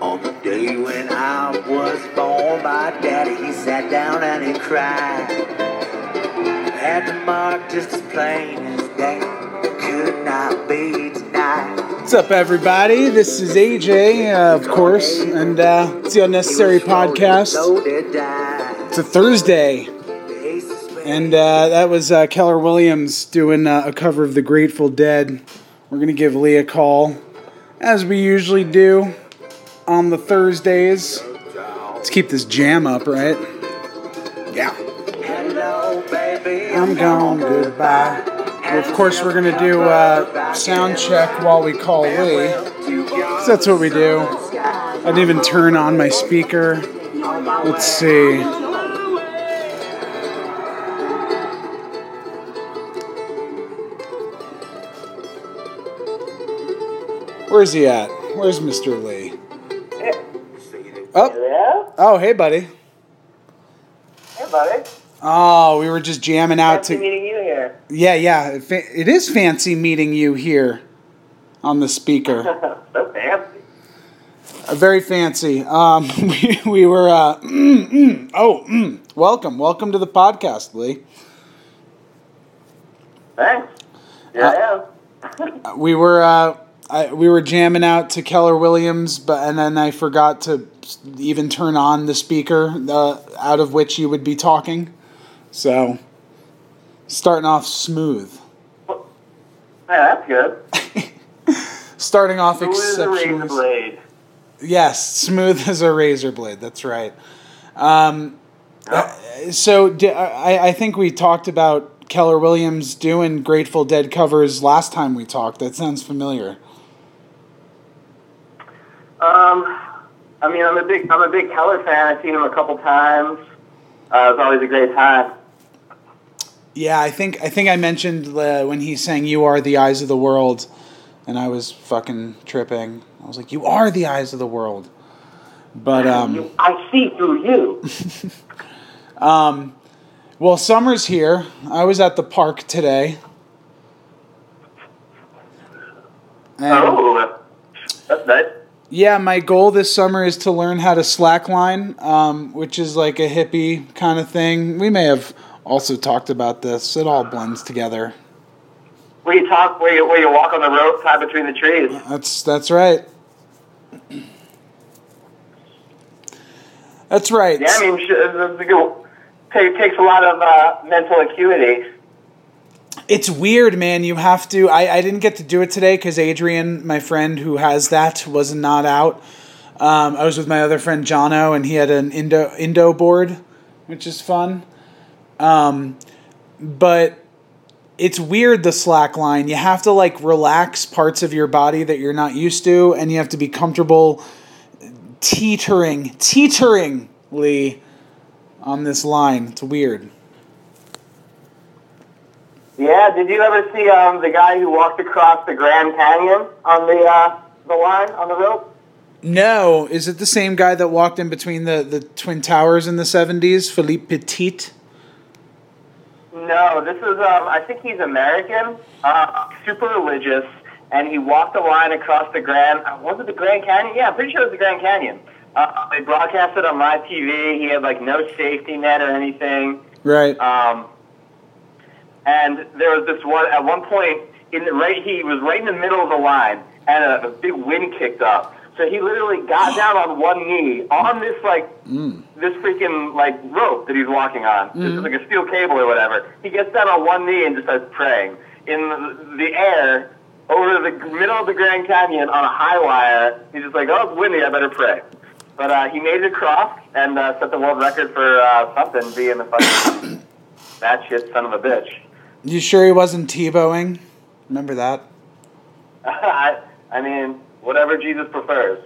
On the day when I was born, my daddy he sat down and he cried. Had the mark just as plain as day. Could not be denied. What's up, everybody? This is AJ, uh, of course, and uh, it's the Unnecessary Podcast. It's a Thursday, and uh, that was uh, Keller Williams doing uh, a cover of The Grateful Dead. We're going to give Lee a call, as we usually do on the Thursdays. Let's keep this jam up, right? Yeah. Hello, baby. I'm gone, goodbye. Well, of course, we're going to do uh, sound check while we call Lee. that's what we do. I didn't even turn on my speaker. Let's see. Where's he at? Where's Mr. Lee? Oh, oh, hey, buddy. Hey, buddy. Oh, we were just jamming out Fancy to. meeting you here. Yeah, yeah. It is fancy meeting you here on the speaker. so fancy. Uh, very fancy. Um, we, we were. Uh, mm, mm, oh, mm, welcome, welcome to the podcast, Lee. Thanks. Yeah, Uh, We were. Uh, I, we were jamming out to Keller Williams, but and then I forgot to even turn on the speaker uh, out of which you would be talking. So, starting off smooth. Yeah, that's good. Starting off Who is the razor blade? Yes, smooth as a razor blade. That's right. Um, uh, so I, I think we talked about Keller Williams doing Grateful Dead covers last time we talked. That sounds familiar. Um, I mean, I'm a big, I'm a big Keller fan. I've seen him a couple times. Uh, it's always a great time. Yeah, I think I think I mentioned uh, when he sang "You Are the Eyes of the World," and I was fucking tripping. I was like, "You are the eyes of the world," but um. I see through you. Um, well, summer's here. I was at the park today. And oh, that's nice. Yeah, my goal this summer is to learn how to slackline, um, which is like a hippie kind of thing. We may have also talked about this. It all blends together. Where you talk, where you, where you walk on the rope, tied between the trees. That's that's right. That's right. Yeah, I mean, sh- it's a good- it takes a lot of uh, mental acuity. It's weird, man. You have to. I, I didn't get to do it today because Adrian, my friend who has that, was not out. Um, I was with my other friend Jono, and he had an Indo Indo board, which is fun. Um, but it's weird the slack line. You have to like relax parts of your body that you're not used to, and you have to be comfortable teetering, teeteringly on this line. It's weird. Yeah, did you ever see um, the guy who walked across the Grand Canyon on the uh, the line on the rope? No, is it the same guy that walked in between the, the twin towers in the seventies, Philippe Petit? No, this is um, I think he's American, uh, super religious, and he walked the line across the Grand. Uh, was it the Grand Canyon? Yeah, I'm pretty sure it was the Grand Canyon. Uh, they broadcast it on live TV. He had like no safety net or anything. Right. Um, and there was this one at one point in the right. He was right in the middle of the line, and a, a big wind kicked up. So he literally got down on one knee on this like this freaking like rope that he's walking on. This is like a steel cable or whatever. He gets down on one knee and just starts praying in the, the air over the middle of the Grand Canyon on a high wire. He's just like, oh, it's windy. I better pray. But uh, he made it across and uh, set the world record for uh, something, being the fucking that shit son of a bitch. You sure he wasn't Tebowing? Remember that? I, I mean, whatever Jesus prefers.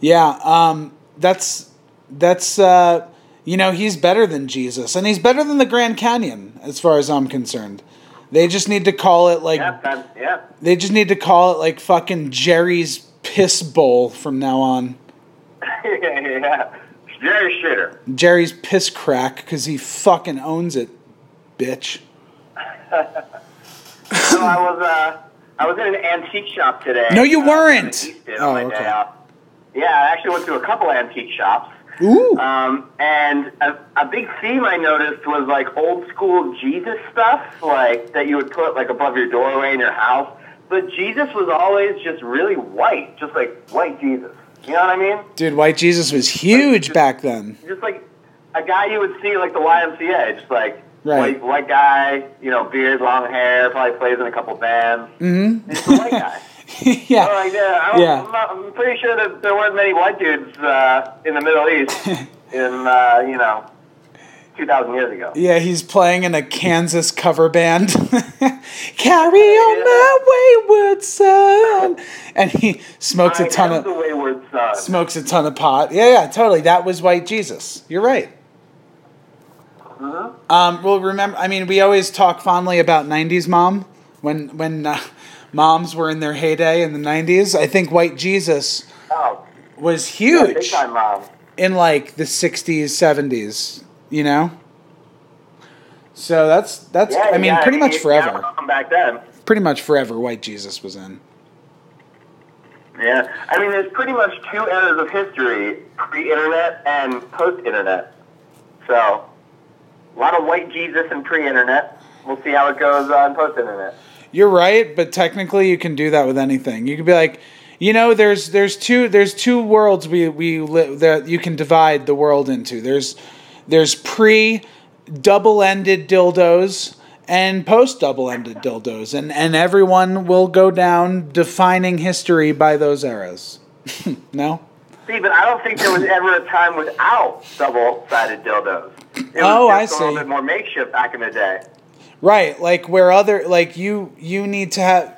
Yeah. Um. That's that's uh. You know he's better than Jesus, and he's better than the Grand Canyon, as far as I'm concerned. They just need to call it like Yeah, that, yeah. they just need to call it like fucking Jerry's piss bowl from now on. yeah. Jerry Shitter. Jerry's piss crack because he fucking owns it, bitch. So I was uh, I was in an antique shop today. No, you uh, weren't. Oh, my okay. day off. Yeah, I actually went to a couple antique shops. Ooh. Um, and a, a big theme I noticed was like old school Jesus stuff, like that you would put like above your doorway in your house. But Jesus was always just really white, just like white Jesus. You know what I mean? Dude, White Jesus was huge back then. Just like a guy you would see like the YMCA, just like Right. white white guy, you know, beard, long hair, probably plays in a couple bands. Mm-hmm. Just a white guy. yeah. So, like, yeah, I don't, Yeah. I'm, not, I'm pretty sure that there weren't many white dudes uh, in the Middle East in, uh, you know, 2,000 years ago. Yeah, he's playing in a Kansas cover band. Carry on my wayward son. And he smokes I a ton of the wayward son. smokes a ton of pot. Yeah, yeah, totally. That was White Jesus. You're right. Mm-hmm. Um, well, remember, I mean, we always talk fondly about '90s mom when when uh, moms were in their heyday in the '90s. I think White Jesus Oh, was yeah, huge mom. in like the '60s, '70s. You know. So that's that's. Yeah, I mean, yeah, pretty much forever. Back then. Pretty much forever. White Jesus was in. Yeah, I mean, there's pretty much two eras of history: pre-internet and post-internet. So, a lot of white Jesus and pre-internet. We'll see how it goes uh, on post-internet. You're right, but technically you can do that with anything. You could be like, you know, there's there's two there's two worlds we we li- that you can divide the world into. There's there's pre double-ended dildos and post double-ended dildos, and and everyone will go down defining history by those eras. no. See, but I don't think there was ever a time without double-sided dildos. It was Oh, I just a see. little bit more makeshift back in the day. Right, like where other like you you need to have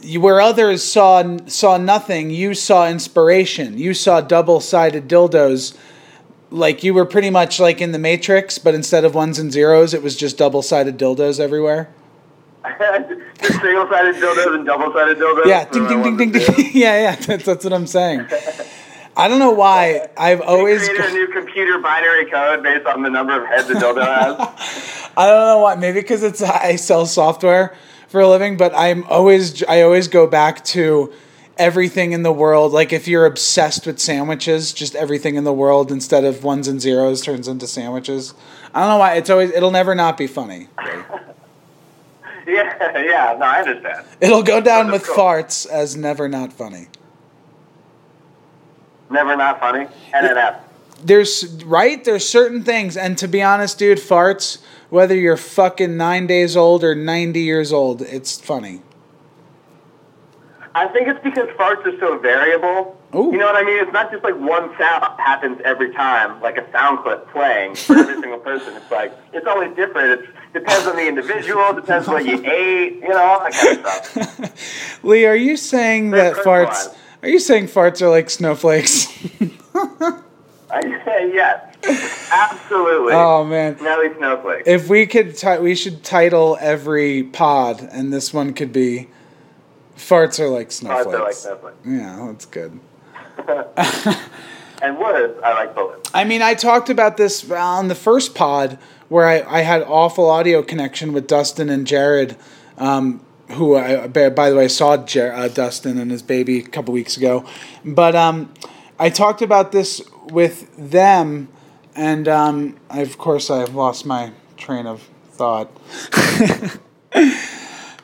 you, where others saw saw nothing, you saw inspiration. You saw double-sided dildos. Like you were pretty much like in the Matrix, but instead of ones and zeros, it was just double-sided dildos everywhere. Single-sided dildos and double-sided dildos. Yeah, ding ding ding ding ding. yeah, yeah, that's, that's what I'm saying. I don't know why I've always Created a new computer binary code based on the number of heads a dildo has. I don't know why. Maybe because it's I sell software for a living, but I'm always I always go back to everything in the world. Like if you're obsessed with sandwiches, just everything in the world instead of ones and zeros turns into sandwiches. I don't know why. It's always it'll never not be funny. yeah, yeah. No, I understand. It'll go down with cool. farts as never not funny. Never not funny. NNF. There's right. There's certain things, and to be honest, dude, farts. Whether you're fucking nine days old or ninety years old, it's funny. I think it's because farts are so variable. Ooh. You know what I mean? It's not just like one sound happens every time, like a sound clip playing for every single person. It's like it's always different. It depends on the individual. Depends what you ate. You know, all that kind of stuff. Lee, are you saying that They're farts? personalized. Are you saying farts are like snowflakes? I say yes, absolutely. oh man! Nelly Snowflake. If we could, we should title every pod, and this one could be "Farts are like Farts snowflakes." are like Snowflake. Yeah, that's good. And words, I like bullets. I mean, I talked about this on the first pod where I, I had awful audio connection with Dustin and Jared, um, who I, by by the way saw Jer- uh, Dustin and his baby a couple weeks ago. But um, I talked about this with them, and um, I, of course I've lost my train of thought.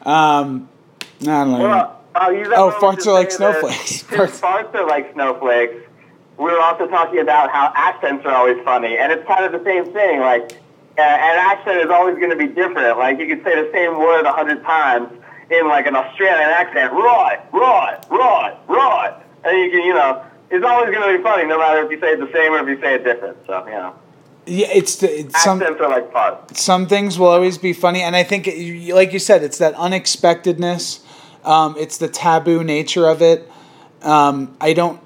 um, I don't know. Well, that Oh, farts are like snowflakes. Farts- farts are like snowflakes. We were also talking about how accents are always funny, and it's kind of the same thing. Like, uh, an accent is always going to be different. Like, you could say the same word a hundred times in like an Australian accent, right, right, right, right, and you can, you know, it's always going to be funny, no matter if you say it the same or if you say it different. So, you know, yeah, it's, the, it's some. accents are like some things will always be funny and i think it, like you said it's that unexpectedness. Um, it's the taboo nature of it. Um, i don't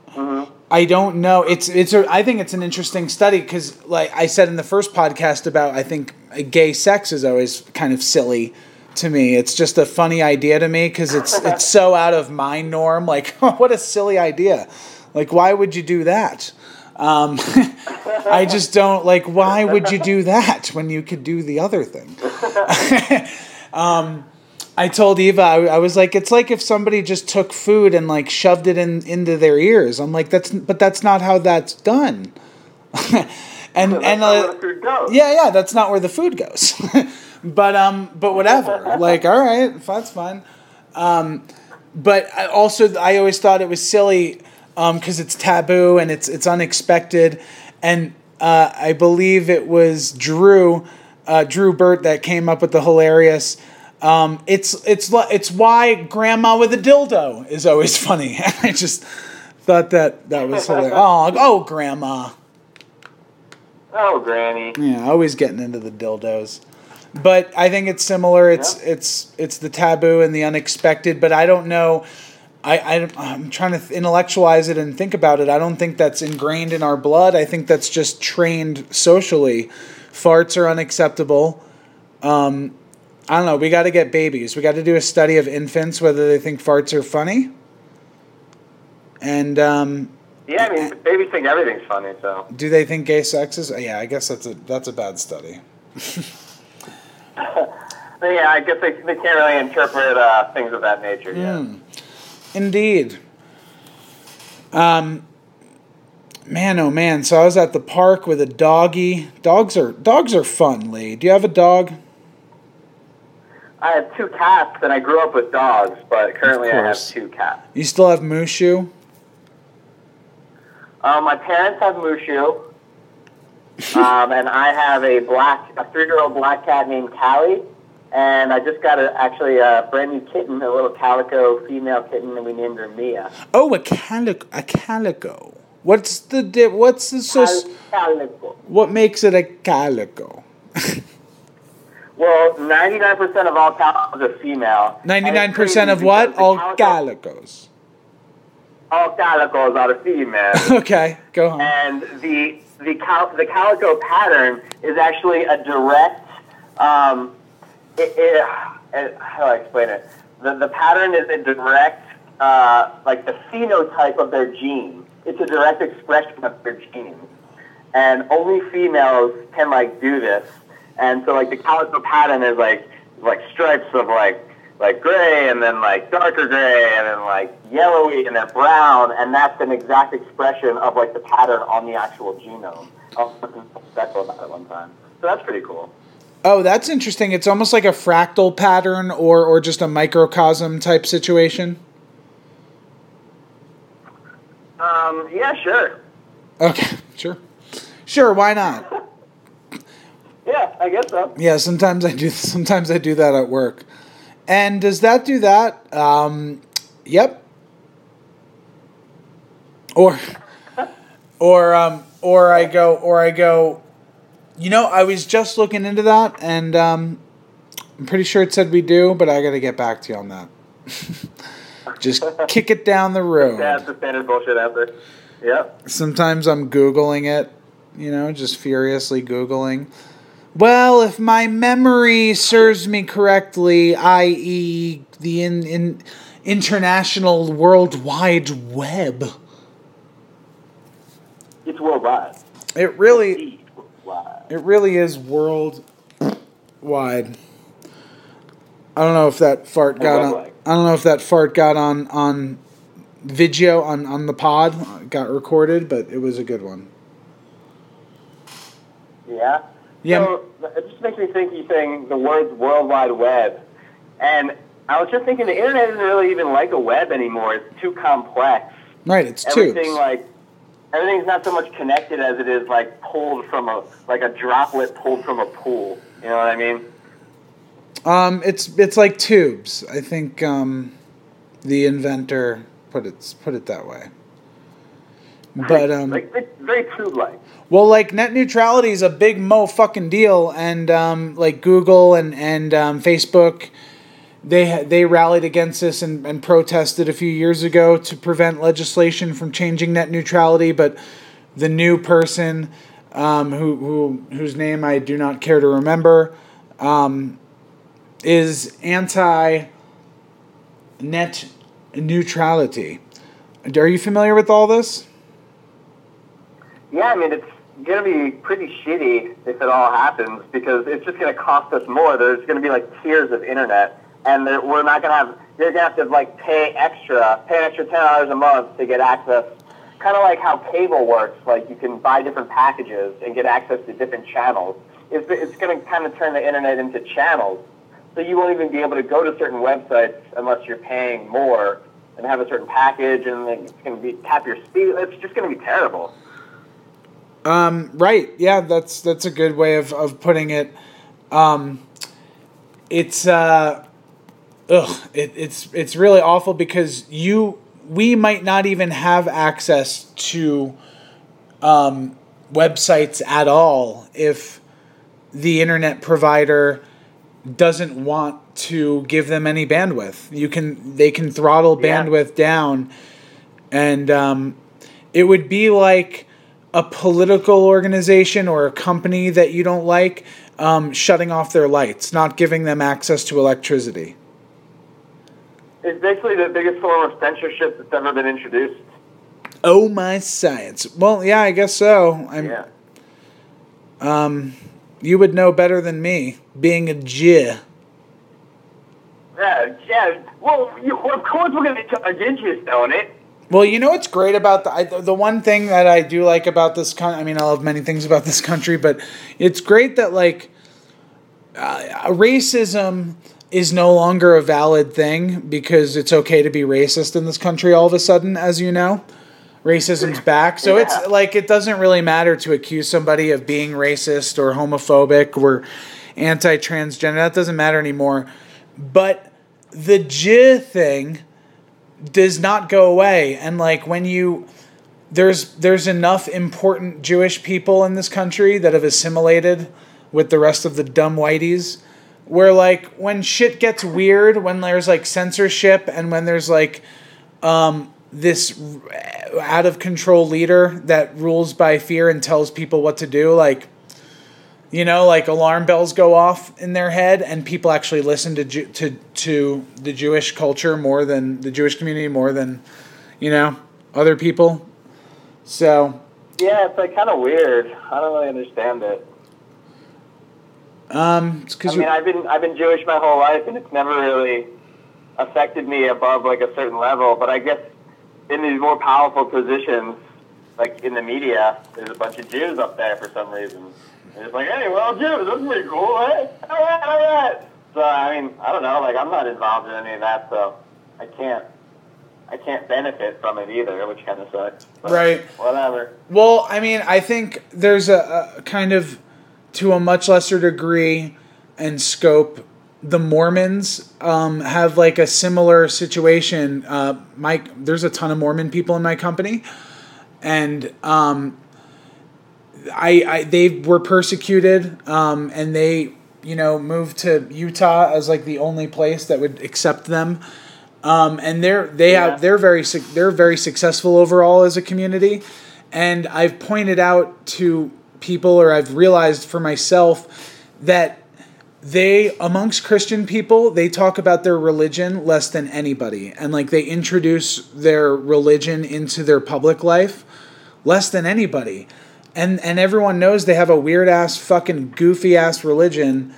i don't know. It's it's a, i think it's an interesting study because like i said in the first podcast about i think gay sex is always kind of silly to me it's just a funny idea to me because it's it's so out of my norm like what a silly idea like why would you do that um, I just don't like. Why would you do that when you could do the other thing? um, I told Eva, I, I was like, it's like if somebody just took food and like shoved it in into their ears. I'm like, that's but that's not how that's done. And That's and not uh, where the food goes. yeah, yeah, that's not where the food goes. but um, but whatever. like, all right, that's fine. Um, but I also, I always thought it was silly because it's taboo and it's it's unexpected, and uh, I believe it was Drew, uh, Drew Burt that came up with the hilarious. Um, it's it's it's why grandma with a dildo is always funny. I just thought that that was hilarious. Oh, oh, grandma. Oh, Granny. Yeah, always getting into the dildos. But I think it's similar. It's Yeah. it's it's the taboo and the unexpected. But I don't know. I, I I'm trying to th- intellectualize it and think about it. I don't think that's ingrained in our blood. I think that's just trained socially. Farts are unacceptable. Um, I don't know. We got to get babies. We got to do a study of infants whether they think farts are funny. And um, Yeah, I mean, babies think everything's funny, so. do they think gay sex is? Yeah, I guess that's a that's a bad study. Yeah, I guess they, they can't really interpret uh, things of that nature yet. Hmm. Indeed. Um, man, oh man. So I was at the park with a doggy. Dogs are dogs are fun, Lee. Do you have a dog? I have two cats, and I grew up with dogs, but currently I have two cats. You still have Mushu? Um, my parents have Mushu, um, and I have a black, a three-year-old black cat named Callie, and I just got a, actually a brand new kitten, a little calico female kitten, and we named her Mia. Oh, a calico. A calico. What's the di- What's the so? Calico. What makes it a calico? Well, 99% of all calicos are female. and Ninety it's nine percent of what? All calico- calicos. All calicos are female. Okay, go on. and the the cal- the calico pattern is actually a direct. Um, it, it, it, how do I explain it? The the pattern is a direct, uh, like the phenotype of their gene. It's a direct expression of their genes, and only females can like do this. And so like the calico pattern is like like stripes of like like gray and then like darker gray and then like yellowy and then brown and that's an exact expression of like the pattern on the actual genome. I was looking special about it one time. So that's pretty cool. Oh, that's interesting. It's almost like a fractal pattern or or just a microcosm type situation. Um, yeah, sure. Okay, sure. Sure, why not? Yeah, I guess so. Yeah, sometimes I do sometimes I do that at work. And does that do that? Um yep. Or or um or I go or I go you know, I was just looking into that and um I'm pretty sure it said we do, but I got to get back to you on that. just kick it down the road. That's the standard bullshit answer. Yep. Sometimes I'm Googling it, you know, just furiously Googling. Well, if my memory serves me correctly, i.e., the in, in international World Wide Web, It's worldwide. it really, worldwide. it really is world wide. I don't know if that fart got on. worldwide. I don't know if that fart got on on video on on the pod, got recorded, but it was a good one. Yeah. Yeah. So it just makes me think you saying the words World Wide Web, and I was just thinking the internet isn't really even like a web anymore. It's too complex. Right, it's Everything tubes. like everything's not so much connected as it is like pulled from a like a droplet pulled from a pool. You know what I mean? Um, it's it's like tubes. I think um, the inventor put it put it that way. But um, like it's very tube-like. Well, like net neutrality is a big mo fucking deal, and um, like Google and and um, Facebook, they they rallied against this and, and protested a few years ago to prevent legislation from changing net neutrality. But the new person, um, who who whose name I do not care to remember, um, is anti net neutrality. Are you familiar with all this? Yeah, I mean it's gonna be pretty shitty if it all happens because it's just gonna cost us more. There's gonna be like tiers of internet. and we're not gonna have. You're gonna have to like pay extra, pay an extra ten dollars a month to get access. Kind of like how cable works. Like you can buy different packages and get access to different channels. It's it's gonna kind of turn the internet into channels. So you won't even be able to go to certain websites unless you're paying more and have a certain package, and it's gonna be tap your speed. It's just gonna be terrible. Um, right. Yeah, that's that's a good way of, of putting it. Um, it's uh, ugh, it, it's it's really awful because you we might not even have access to um, websites at all if the internet provider doesn't want to give them any bandwidth. You can they can throttle Yeah. bandwidth down, and um, it would be like a political organization or a company that you don't like um, shutting off their lights, not giving them access to electricity. It's basically the biggest form of censorship that's ever been introduced. Oh my science! Well, yeah, I guess so. I'm. Yeah. Um, you would know better than me, being a Jew. Yeah, yeah. Well, you, of course we're going to charge interest on it. Well, you know what's great about the I, the one thing that I do like about this country. I mean, I love many things about this country, but it's great that like uh, racism is no longer a valid thing because it's okay to be racist in this country all of a sudden, as you know. Racism's back. So Yeah. it's like it doesn't really matter to accuse somebody of being racist or homophobic or anti transgender. That doesn't matter anymore. But the J thing does not go away. And like when you there's there's enough important Jewish people in this country that have assimilated with the rest of the dumb whiteys where like when shit gets weird when there's like censorship and when there's like um this out of control leader that rules by fear and tells people what to do like you know like alarm bells go off in their head and people actually listen to Ju- to to the Jewish culture more than the Jewish community more than you know other people so Yeah, it's like kind of weird. I don't really understand it. um it's I mean, I've been I've been Jewish my whole life, and it's never really affected me above like a certain level. But I guess in these more powerful positions, like in the media, there's a bunch of Jews up there for some reason. And it's like, hey, well, Jews, that's pretty cool, hey? All right, all right. So I mean, I don't know. Like, I'm not involved in any of that, so I can't. I can't benefit from it either, which kind of sucks. Right. Whatever. Well, I mean, I think there's a, a kind of, to a much lesser degree and scope, the Mormons um, have like a similar situation. Uh, Mike, there's a ton of Mormon people in my company, and um, I, I they were persecuted, um, and they you know moved to Utah as like the only place that would accept them. Um, and they're they Yeah. have they're very suc- they're very successful overall as a community, and I've pointed out to people or I've realized for myself that they amongst Christian people they talk about their religion less than anybody, and like they introduce their religion into their public life less than anybody, and and everyone knows they have a weird ass fucking goofy ass religion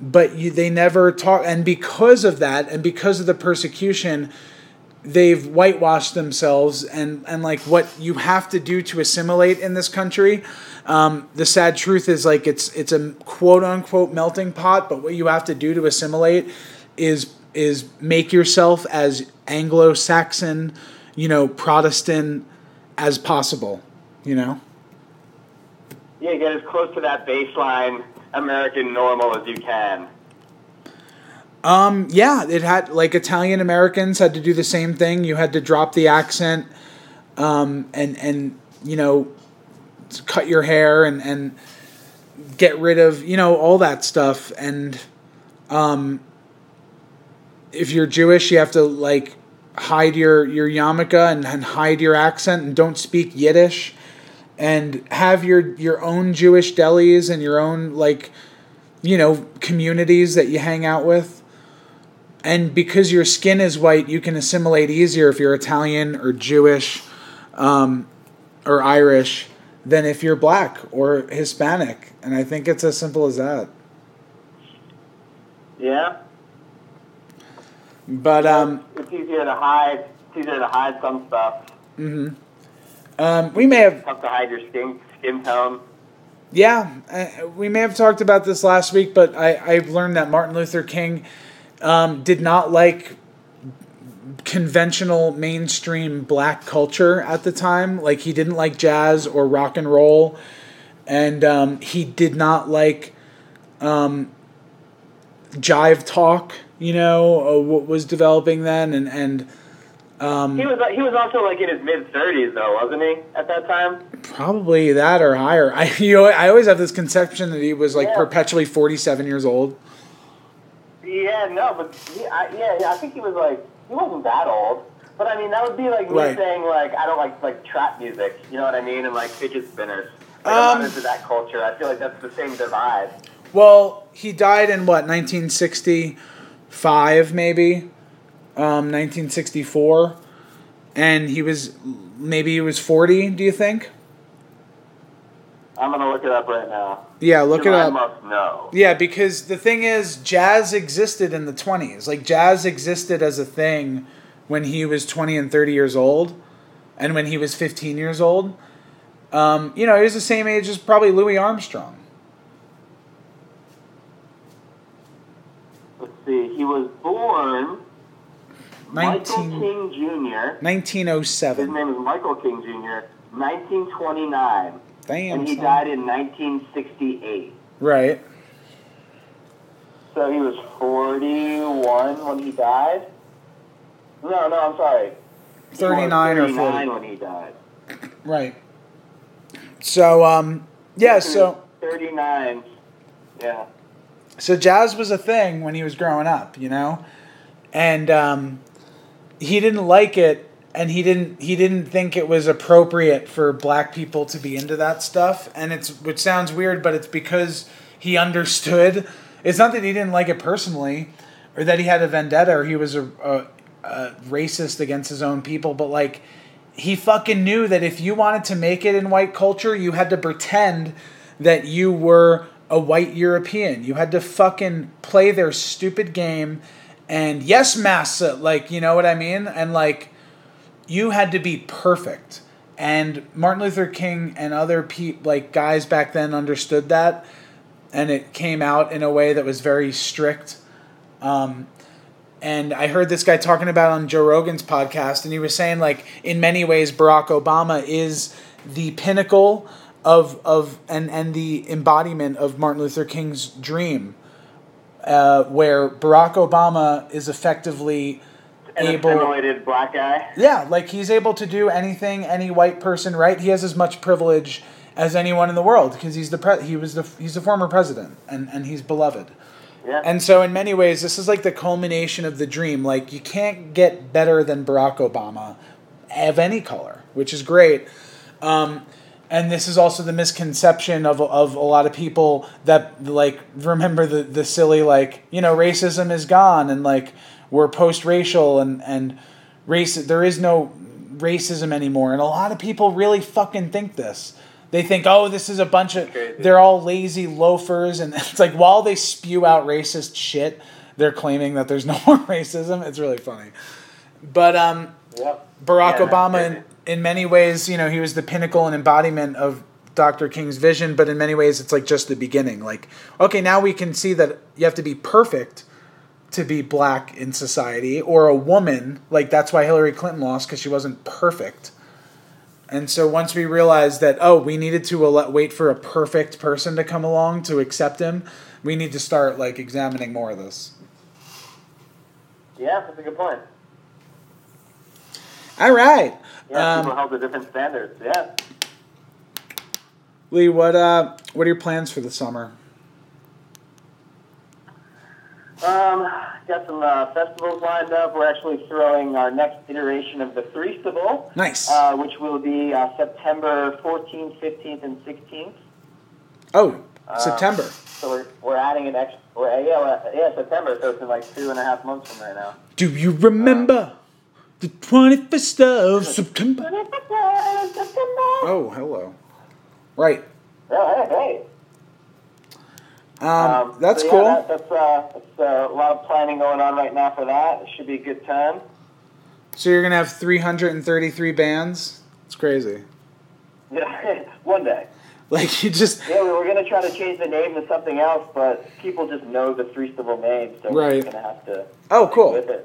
but you, they never talk and because of that and because of the persecution they've whitewashed themselves and and like what you have to do to assimilate in this country um, the sad truth is like it's it's a quote unquote melting pot but what you have to do to assimilate is is make yourself as anglo-saxon you know protestant as possible you know Yeah, get as close to that baseline American normal as you can. Um, yeah, it had like Italian Americans had to do the same thing. You had to drop the accent, um, and and you know, cut your hair and and get rid of you know all that stuff. And um, if you're Jewish, you have to like hide your your yarmulke and, and hide your accent and don't speak Yiddish, and have your your own Jewish delis and your own like you know communities that you hang out with and because your skin is white, you can assimilate easier if you're Italian or Jewish um, or Irish than if you're black or Hispanic. And I think it's as simple as that. Yeah. But um, It's easier to hide. It's easier to hide some stuff. Um, we may have Tough to hide your skin skin tone. Yeah, uh, we may have talked about this last week, but I, I've learned that Martin Luther King um, did not like conventional mainstream black culture at the time. Like, he didn't like jazz or rock and roll, and um, he did not like um, jive talk, you know, uh, what was developing then, and, and um, He was he was also like in his mid thirties though, wasn't he? At that time. probably that or higher. I, you know, I always have this conception that he was like Yeah. perpetually 47 years old. Yeah, no, but he, I, yeah, yeah, I think he was like he wasn't that old. But I mean, that would be like me Right. saying like I don't like like trap music. You know what I mean? And like fidget spinners. Like, I'm Um, not into that culture. I feel like that's the same divide. Well, he died in what 1965, maybe, um, 1964, and he was maybe he was 40. Do you think? I'm gonna look it up right now. Yeah, look it I up. must know. Yeah, because the thing is, jazz existed in the 20s. Like, jazz existed as a thing when he was 20 and 30 years old, and when he was 15 years old. Um, you know, he was the same age as probably Louis Armstrong. Let's see. He was born Michael King Jr. His name is Michael King Jr. 1929, Damn. and he son. died in 1968. Right. So he was 41 when he died? No, no, I'm sorry. He was 39 or 39 40. when he died. Right. So, um, yeah, so. 39. Yeah. So jazz was a thing when he was growing up, you know, and um, he didn't like it, and he didn't he didn't think it was appropriate for black people to be into that stuff. And it's which sounds weird, but it's because he understood. It's not that he didn't like it personally, or that he had a vendetta, or he was a, a, a racist against his own people, but like he fucking knew that if you wanted to make it in white culture, you had to pretend that you were a white European. You had to fucking play their stupid game and yes, massa, like, you know what I mean? And like, you had to be perfect. And Martin Luther King and other pe- like guys back then understood that, and it came out in a way that was very strict. Um, and I heard this guy talking about on Joe Rogan's podcast, and he was saying like in many ways Barack Obama is the pinnacle of of and and the embodiment of Martin Luther King's dream, uh, where Barack Obama is effectively An able. assimilated black guy. Yeah, like he's able to do anything any white person, right? He has as much privilege as anyone in the world because he's the pre- he was the he's the former president and and he's beloved. Yeah. And so, in many ways, this is like the culmination of the dream. Like, you can't get better than Barack Obama of any color, which is great. Um, and this is also the misconception of, of a lot of people that, like, remember the, the silly, like, you know, racism is gone and, like, we're post racial and, and race, there is no racism anymore. And a lot of people really fucking think this. They think, oh, this is a bunch of, they're all lazy loafers. And it's like, while they spew out racist shit, they're claiming that there's no more racism. It's really funny. But um, Yep. Barack Yeah, Obama, that's in, in many ways, you know, he was the pinnacle and embodiment of Dr. King's vision, but in many ways, it's like just the beginning. Like, okay, now we can see that you have to be perfect to be black in society, or a woman. Like, that's why Hillary Clinton lost, because she wasn't perfect. And so once we realized that, oh, we needed to ele- wait for a perfect person to come along to accept him, we need to start, like, examining more of this. Yeah, that's a good point. All right. Yeah, Um, people held to different standards. Yeah. Lee, what uh, what are your plans for the summer? Um, got some uh, festivals lined up. We're actually throwing our next iteration of the Threestival, Nice. uh, which will be uh, September 14th, 15th, and 16th. oh, September. So we're, we're adding an extra. Yeah, yeah, September. So it's in like two and a half months from right now. Do you remember the twenty first of September? Oh, hello. Right. Oh, hey, hey. Um, that's so yeah, cool. That, that's uh, that's uh, a lot of planning going on right now for that. It should be a good time. So you're gonna have 333 bands. It's crazy. Yeah, one day. Like you just Yeah, we were gonna try to change the name to something else, but people just know the Threestival name, so we're gonna have to oh stick cool.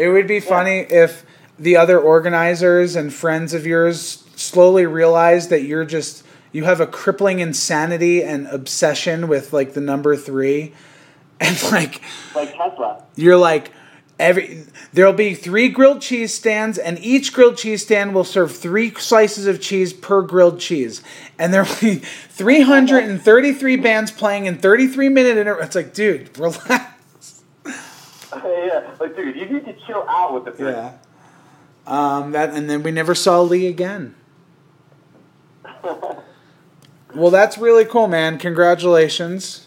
It. Would be funny if the other organizers and friends of yours slowly realize that you're just you have a crippling insanity and obsession with like the number three, and like Like Tesla. you're like every there'll be three grilled cheese stands and each grilled cheese stand will serve three slices of cheese per grilled cheese and there'll be 333 bands playing in 33 minute intervals it's like dude relax yeah, like dude, you need to chill out with the three. yeah um that and then we never saw lee again. Well that's really cool man. Congratulations.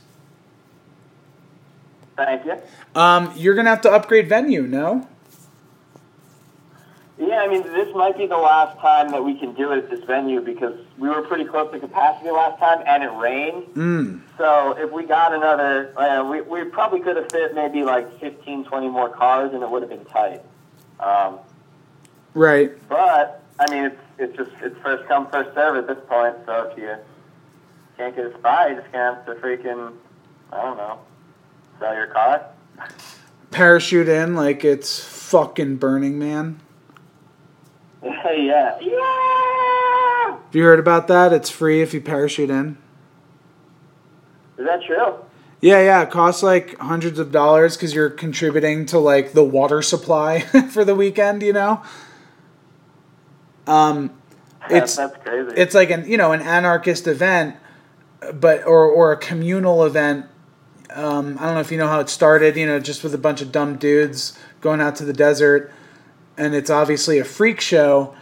Thank you. um you're gonna have to upgrade venue no Yeah, I mean, this might be the last time that we can do it at this venue because we were pretty close to capacity last time and it rained. mm. So if we got another, uh, we, we probably could have fit maybe like 15, 20 more cars and it would have been tight. Um, right but, I mean, it's, it's just, it's first come, first serve at this point. So if you can't get a spot, you just gonna have to freaking, I don't know, sell your car. parachute in like it's fucking burning man yeah. Yeah! Have you heard about that? It's free if you parachute in. Is that true? Yeah, yeah. It costs like hundreds of dollars because you're contributing to like the water supply for the weekend. You know. Um, it's that's crazy. it's like an you know an anarchist event, but or or a communal event. Um, I don't know if you know how it started. You know, just with a bunch of dumb dudes going out to the desert, and it's obviously a freak show.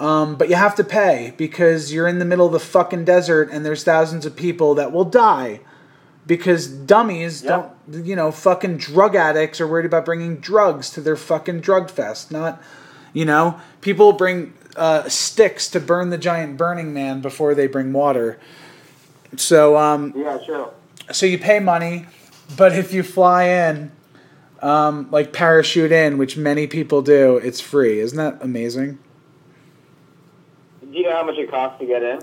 Um, but you have to pay because you're in the middle of the fucking desert and there's thousands of people that will die because dummies Yep. don't, you know, fucking drug addicts are worried about bringing drugs to their fucking drug fest. Not, you know, people bring uh, sticks to burn the giant Burning Man before they bring water. So, um, yeah, true. so you pay money, but if you fly in, um, like parachute in, which many people do, it's free. Isn't that amazing? Do you know how much it costs to get in?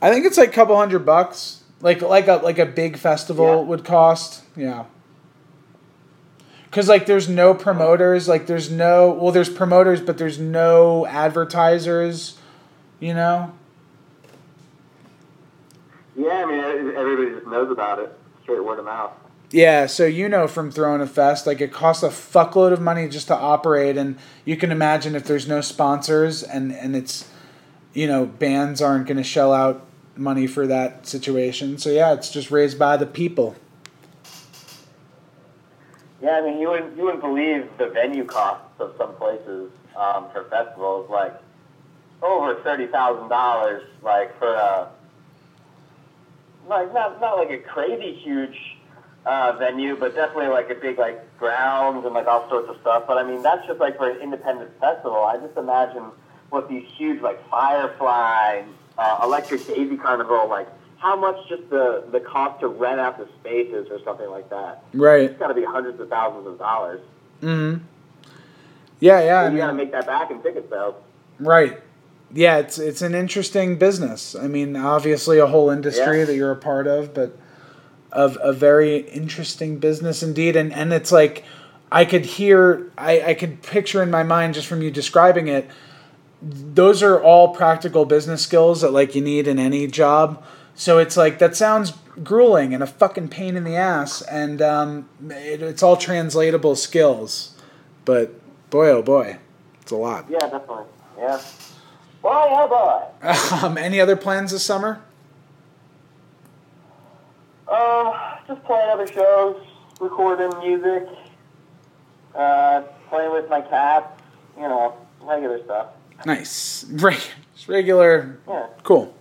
I think it's like a couple hundred bucks, like like a like a big festival Yeah. would cost. Yeah. Cause like there's no promoters, like there's no well there's promoters, but there's no advertisers, you know. Yeah, I mean, everybody just knows about it. Straight word of mouth. Yeah, so you know from throwing a fest, like it costs a fuckload of money just to operate, and you can imagine if there's no sponsors and and it's, you know, bands aren't going to shell out money for that situation. So yeah, it's just raised by the people. Yeah, I mean, you wouldn't you wouldn't believe the venue costs of some places um, for festivals, like over thirty thousand dollars, like for a like not not like a crazy huge uh, venue, but definitely like a big like grounds and like all sorts of stuff. But I mean, that's just like for an independent festival. I just imagine what these huge like Firefly, uh, Electric Daisy Carnival, like how much just the the cost to rent out the spaces or something like that. Right. It's got to be hundreds of thousands of dollars. Mm-hmm. Yeah, yeah. I you got to make that back in ticket sales. right. Yeah, it's it's an interesting business. I mean, obviously a whole industry Yeah. that you're a part of, but of a very interesting business indeed. And and it's like I could hear, I I could picture in my mind just from you describing it. Those are all practical business skills that like you need in any job. So it's like that sounds grueling and a fucking pain in the ass, and um, it, it's all translatable skills. But boy, oh boy, it's a lot. Yeah, definitely. Yeah. Boy, oh boy. Um, any other plans this summer? Um, just playing other shows, recording music, uh, playing with my cats. You know, regular stuff. Nice, just regular, Yeah, cool,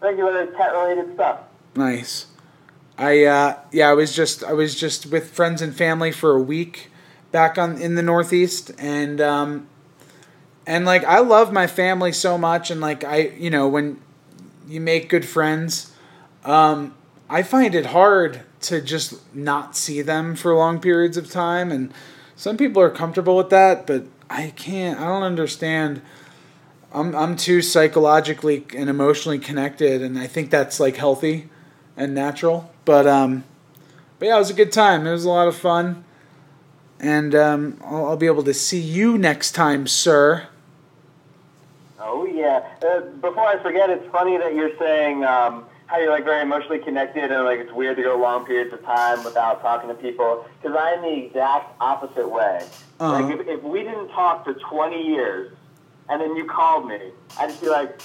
regular cat-related stuff. nice. I uh, yeah, I was just I was just with friends and family for a week back on in the Northeast, and um, and like I love my family so much, and like I you know when you make good friends, um, I find it hard to just not see them for long periods of time, and some people are comfortable with that, but I can't. I don't understand. I'm I'm too psychologically and emotionally connected, and I think that's like healthy and natural. But um, but yeah, it was a good time. It was a lot of fun, and um, I'll, I'll be able to see you next time, sir. Oh yeah. Uh, before I forget, it's funny that you're saying um, how you're like very emotionally connected and like it's weird to go long periods of time without talking to people. Because I'm the exact opposite way. Uh-huh. Like if, if we didn't talk for 20 years and then you called me, I'd just be like,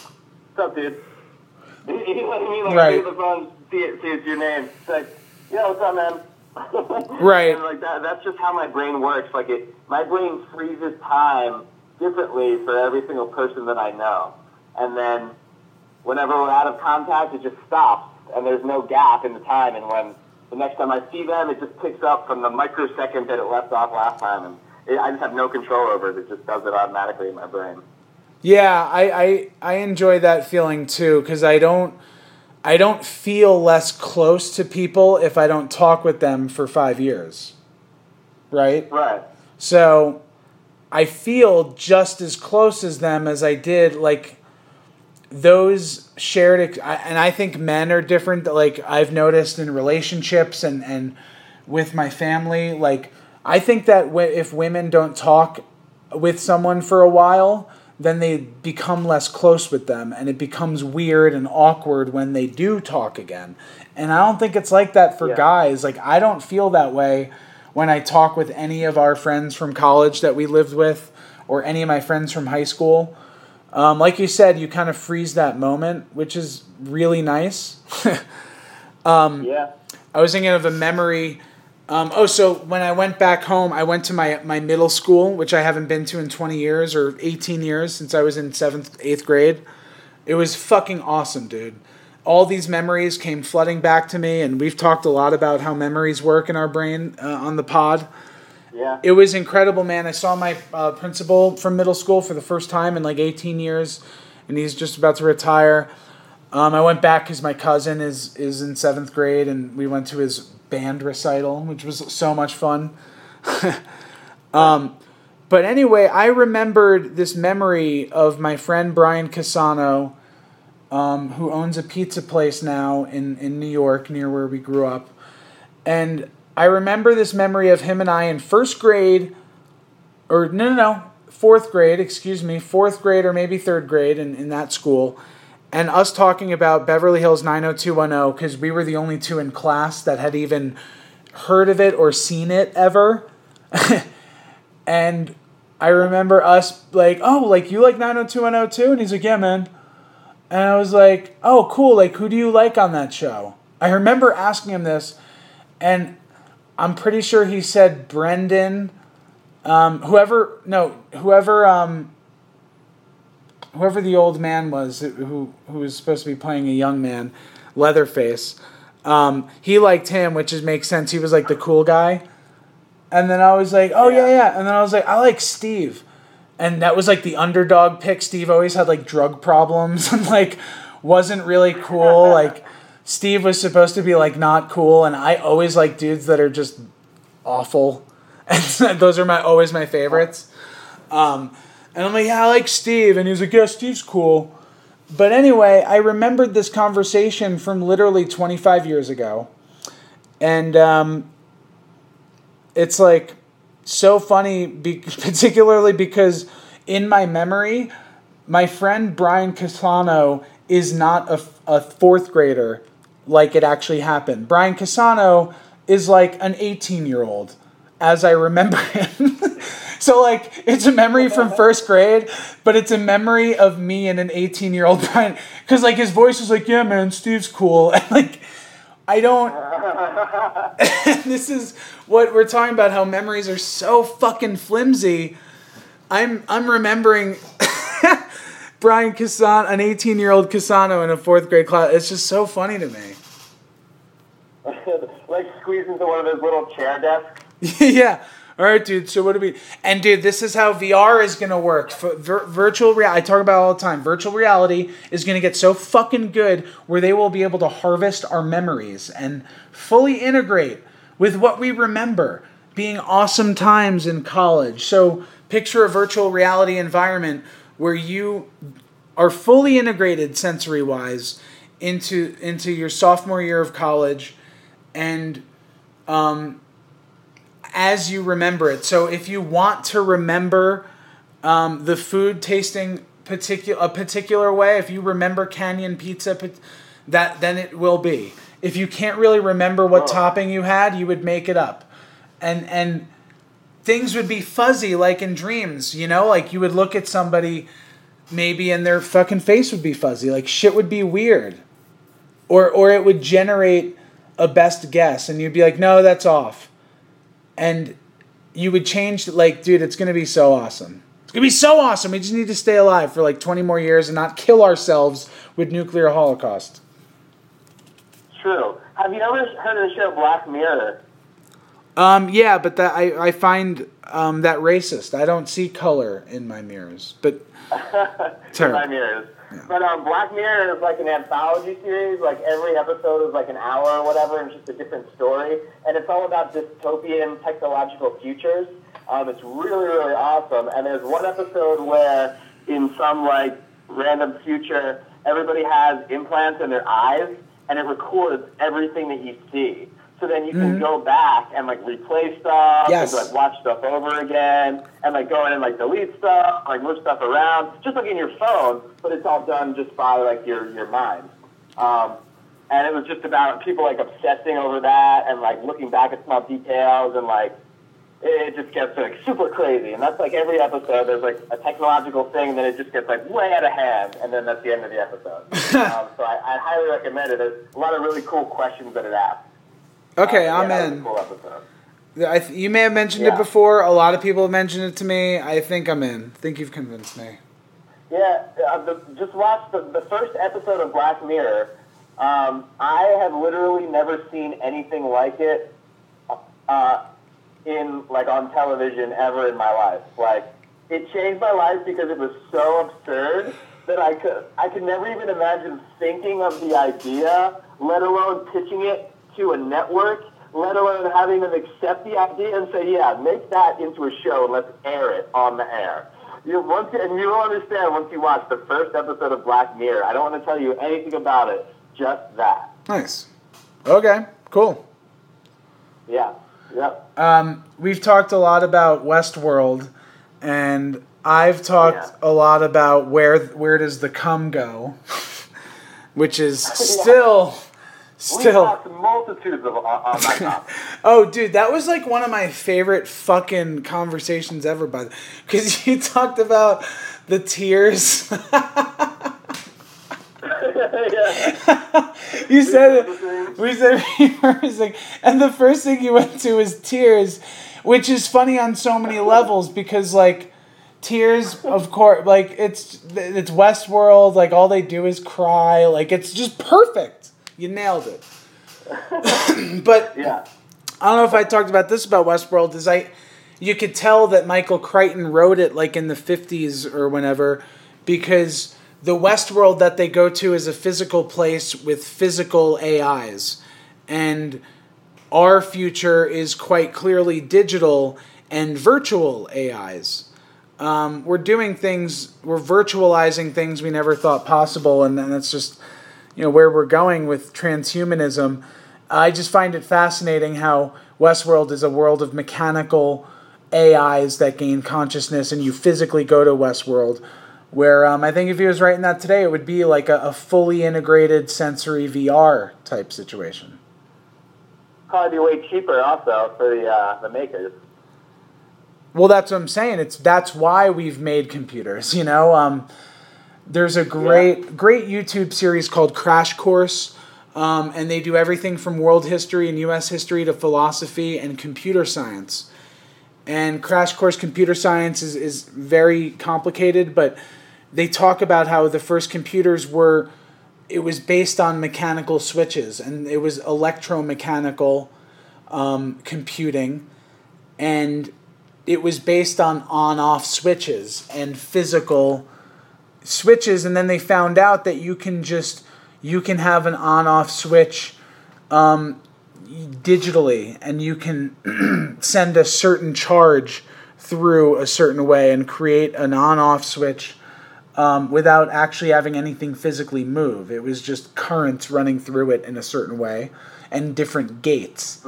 "What's up, dude?" you know what I mean? Like Right. the phone, see it, see it's your name. It's like, "Yeah, what's up, man?" Right. And like that, that's just how my brain works. Like it, my brain freezes time differently for every single person that I know. And then whenever we're out of contact, it just stops, and there's no gap in the time. And when the next time I see them, it just picks up from the microsecond that it left off last time, and it, I just have no control over it. It just does it automatically in my brain. Yeah, I, I I enjoy that feeling too because I don't I don't feel less close to people if I don't talk with them for five years, right? Right. So I feel just as close as them as I did like those shared I- and I think men are different like I've noticed in relationships and and with my family like I think that if women don't talk with someone for a while then they become less close with them and it becomes weird and awkward when they do talk again. And I don't think it's like that for Yeah. guys. Like I don't feel that way when I talk with any of our friends from college that we lived with or any of my friends from high school um, like you said, you kind of freeze that moment, which is really nice. Yeah. I was thinking of a memory. Um, oh, so when I went back home, I went to my, my middle school, which I haven't been to in 20 years or 18 years since I was in seventh, eighth grade. It was fucking awesome, dude. All these memories came flooding back to me, and we've talked a lot about how memories work in our brain uh, on the pod. Yeah. It was incredible, man. I saw my uh, principal from middle school for the first time in like 18 years, and he's just about to retire. Um, I went back because my cousin is is in seventh grade, and we went to his band recital, which was so much fun. um, but anyway, I remembered this memory of my friend Brian Casano, um, who owns a pizza place now in, in New York near where we grew up. And I remember this memory of him and I in first grade, or no, no, no, fourth grade, excuse me, fourth grade or maybe third grade in, in that school, and us talking about Beverly Hills 90210 because we were the only two in class that had even heard of it or seen it ever. and I remember us like, oh, like you like 90210 too? And he's like, yeah, man. And I was like, oh, cool. Like, who do you like on that show? I remember asking him this, and I'm pretty sure he said Brandon. Um, whoever, no, whoever, um, whoever the old man was who who was supposed to be playing a young man, Leatherface. Um, he liked him, which is makes sense. He was like the cool guy. And then I was like, oh yeah, Yeah. yeah. And then I was like, I like Steve. And that was like the underdog pick. Steve always had like drug problems and like wasn't really cool. like Steve was supposed to be like not cool, and I always like dudes that are just awful. And those are my always my favorites. Um, and I'm like, yeah, I like Steve, and he's like, yeah, Steve's cool. But anyway, I remembered this conversation from literally 25 years ago, and um, it's like so funny, be- particularly because in my memory, my friend Brian Casano is not a, a fourth grader like it actually happened. Brian Casano is like an 18 year old, as I remember him. so, like, it's a memory from first grade, but it's a memory of me and an 18 year old Brian. Because, like, his voice is like, yeah, man, Steve's cool. And, like, I don't. this is what we're talking about how memories are so fucking flimsy. I'm I'm remembering Brian Casano, an 18 year old Casano in a fourth grade class. It's just so funny to me. like squeeze into one of those little chair desks. yeah. All right, dude. So what do we? And dude, this is how VR is gonna work. Vir- virtual reality. I talk about it all the time. Virtual reality is gonna get so fucking good where they will be able to harvest our memories and fully integrate with what we remember being awesome times in college. So picture a virtual reality environment where you are fully integrated sensory wise into into your sophomore year of college and um, as you remember it. So if you want to remember um, the food tasting particular a particular way, if you remember Canyon Pizza, that then it will be. If you can't really remember what Oh. topping you had, you would make it up, and and things would be fuzzy like in dreams. You know, like you would look at somebody, maybe and their fucking face would be fuzzy. Like shit would be weird, or or it would generate a best guess, and you'd be like, no, that's off and you would change like dude it's gonna be so awesome it's gonna be so awesome we just need to stay alive for like 20 more years and not kill ourselves with nuclear holocaust True. Have you ever heard of the show Black Mirror? Um yeah but that i, I find um, that racist i don't see color in my mirrors but. Black Mirrors. But um, Black Mirror is like an anthology series. Like every episode is like an hour or whatever, and just a different story. And it's all about dystopian technological futures. Um, it's really, really awesome. And there's one episode where, in some like random future, everybody has implants in their eyes, and it records everything that you see. So then you can go back and like replay stuff, Yes. and like watch stuff over again, and like go in and like delete stuff, like move stuff around, just like in your phone, but it's all done just by like your your mind. Um, and it was just about people like obsessing over that and like looking back at small details and like it it just gets like super crazy. And that's like every episode. There's like a technological thing, and then it just gets like way out of hand, and then that's the end of the episode. um, so I, I highly recommend it. There's a lot of really cool questions that it asks. Okay Uh, i'm yeah, that was a in Cool. I th- you may have mentioned it before a lot of people have mentioned it to me i think i'm in I think you've convinced me Yeah, uh, the, just watch the, the first episode of Black Mirror. Um, I have literally never seen anything like it uh, in like on television ever in my life. Like it changed my life because it was so absurd that I could I could never even imagine thinking of the idea, let alone pitching it to a network, let alone having them accept the idea and say, "Yeah, make that into a show and let's air it on the air." You once and you will understand once you watch the first episode of Black Mirror. I don't want to tell you anything about it, just that. nice okay cool Yeah. Yep. Um, we've talked a lot about Westworld, and I've talked Yeah. a lot about where where does the cum go, which is still still. talked multitudes of on, on that topic. Oh, dude, that was like one of my favorite fucking conversations ever. By because you talked about the tears. yeah. you said. We said reversing, and the first thing you went to was tears, which is funny on so many levels because like tears, of course, like it's it's Westworld. Like all they do is cry. Like it's just perfect. You nailed it. but Yeah. I don't know if I talked about this about Westworld. Is I, you could tell that Michael Crichton wrote it like in the fifties or whenever, because the Westworld that they go to is a physical place with physical AIs, and our future is quite clearly digital and virtual AIs. Um, we're doing things, we're virtualizing things we never thought possible, and, and that's just, you know, where we're going with transhumanism. I just find it fascinating how Westworld is a world of mechanical AIs that gain consciousness, and you physically go to Westworld. Where um, I think if he was writing that today, it would be like a, a fully integrated sensory VR type situation. Probably be way cheaper also for the uh, the makers. Well, that's what I'm saying. It's that's why we've made computers. You know, um, there's a great great YouTube series called Crash Course, um, and they do everything from world history and U.S. history to philosophy and computer science. And Crash Course Computer Science is, is very complicated, but they talk about how the first computers were it was based on mechanical switches and it was electromechanical um, computing and it was based on on off switches and physical switches and then they found out that you can just you can have an on off switch um, digitally and you can send a certain charge through a certain way and create an on off switch um, without actually having anything physically move. It was just currents running through it in a certain way and different gates.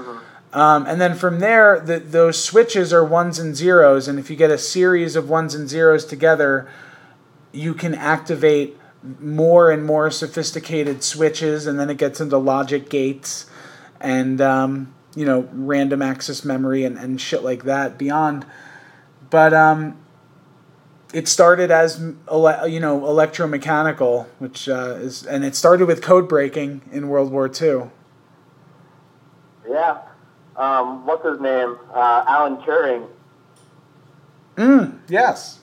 Um, and then from there, the, those switches are ones and zeros. And if you get a series of ones and zeros together, you can activate more and more sophisticated switches. And then it gets into logic gates and, um, you know, random access memory and, and shit like that beyond. But um, it started as ele- you know electromechanical, which uh, is, and it started with code breaking in World War II. Yeah. Um, what's his name? Uh, Alan Turing. Mm, yes.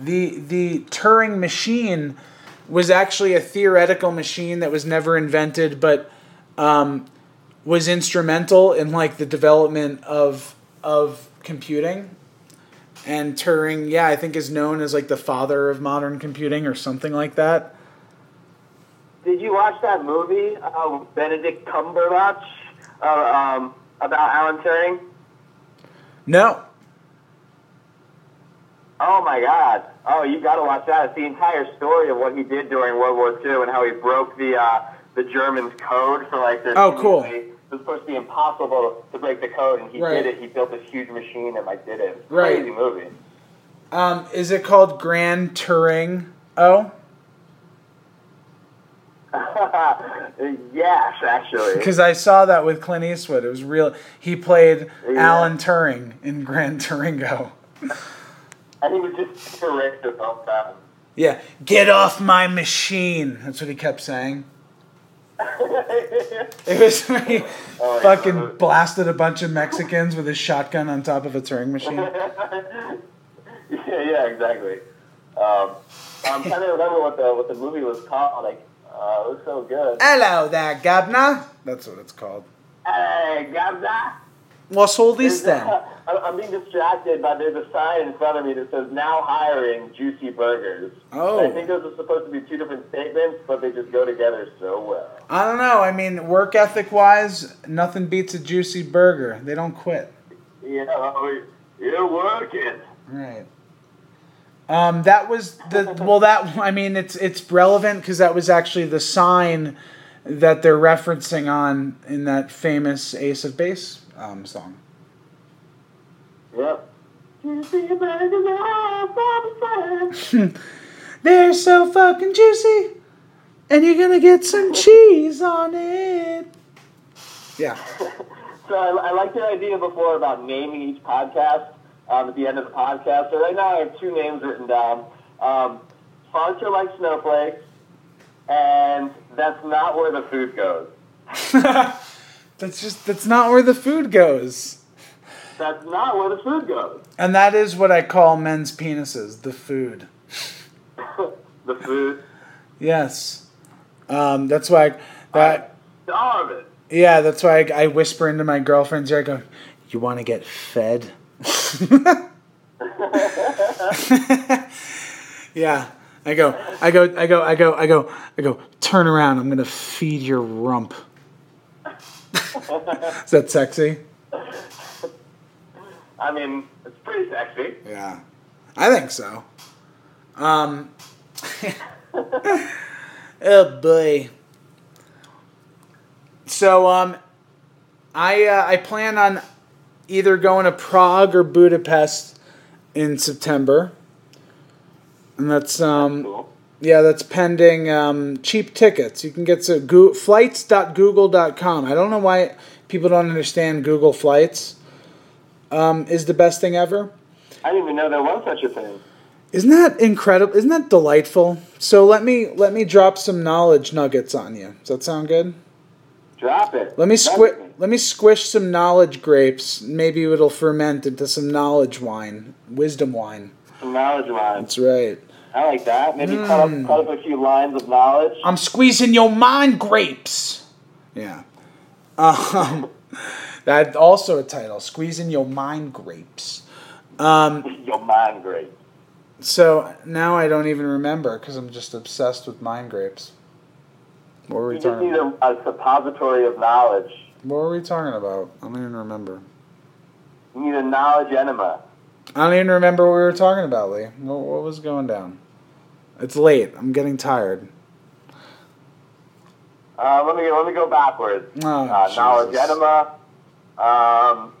The the Turing machine was actually a theoretical machine that was never invented, but um, was instrumental in like the development of of computing. And Turing, yeah, I think is known as like the father of modern computing or something like that. Did you watch that movie, uh, Benedict Cumberbatch, uh, um, about Alan Turing? No. Oh my God! Oh, you got to watch that. It's the entire story of what he did during World War II and how he broke the uh, the Germans' code for like their. Oh, cool. It was supposed to be impossible to break the code, and he Right. did it. He built this huge machine and like did it. Right. Crazy movie. Um, is it called Grand Turing? Oh, yes, actually. because I saw that with Clint Eastwood. It was real. He played Yeah. Alan Turing in Grand Turingo. And he was just correct about that. Yeah, get off my machine. That's what he kept saying. It was he Oh, yeah. fucking blasted a bunch of Mexicans with his shotgun on top of a Turing machine. yeah, yeah, exactly. Um, I'm trying to remember what the what the movie was called. Like, uh, it was so good. Hello there, governor. That's what it's called. Hey, Gaza. What's all this then? I'm I'm being distracted, but there's a sign in front of me that says "Now hiring Juicy Burgers." Oh. I think those are supposed to be two different statements, but they just go together so well. I don't know. I mean, work ethic wise, nothing beats a juicy burger. They don't quit. You know, you're working. Right. Um, that was the well. That I mean, it's it's relevant because that was actually the sign that they're referencing on in that famous Ace of Base um, song. Yep. Juicy Burgers are satisfying. They're so fucking juicy, and you're gonna get some cheese on it. Yeah. So I, I liked your idea before about naming each podcast um, at the end of the podcast. So right now I have two names written down. Um, sponsor like snowflakes, and that's not where the food goes. That's just that's not where the food goes. That's not where the food goes. And that is what I call men's penises, the food. the food. Yes. Um, that's why I, that Starve it. yeah, that's why I, I whisper into my girlfriend's ear. I go, "You want to get fed?" yeah. I go, I go, I go, I go, I go, I go. Turn around. I'm gonna feed your rump. is that sexy? I mean, it's pretty sexy. Yeah, I think so. Um, oh boy. So um, I uh, I plan on either going to Prague or Budapest in September, and that's um Cool. Yeah that's pending um, cheap tickets. You can get to go- flights.google.com. I don't know why people don't understand Google Flights. Um, is the best thing ever. I didn't even know there was such a thing. Isn't that incredible? Isn't that delightful? So let me let me drop some knowledge nuggets on you. Does that sound good? Drop it. Let me squish let me squish some knowledge grapes. Maybe it'll ferment into some knowledge wine, wisdom wine. Some knowledge wine. That's right. I like that. Maybe cut, Mm. up, cut up a few lines of knowledge. I'm squeezing your mind grapes. Yeah. Um, that also a title. Squeezing your mind grapes. Um, Your mind grapes. so now I don't even remember because I'm just obsessed with mind grapes. What were we You just talking need about? a, a suppository of knowledge. What were we talking about? I don't even remember. You need a knowledge enema. I don't even remember what we were talking about, Lee. What, what was going down? It's late. I'm getting tired. Uh, let me let me go backwards. Oh, uh, knowledge Jesus. enema. Um,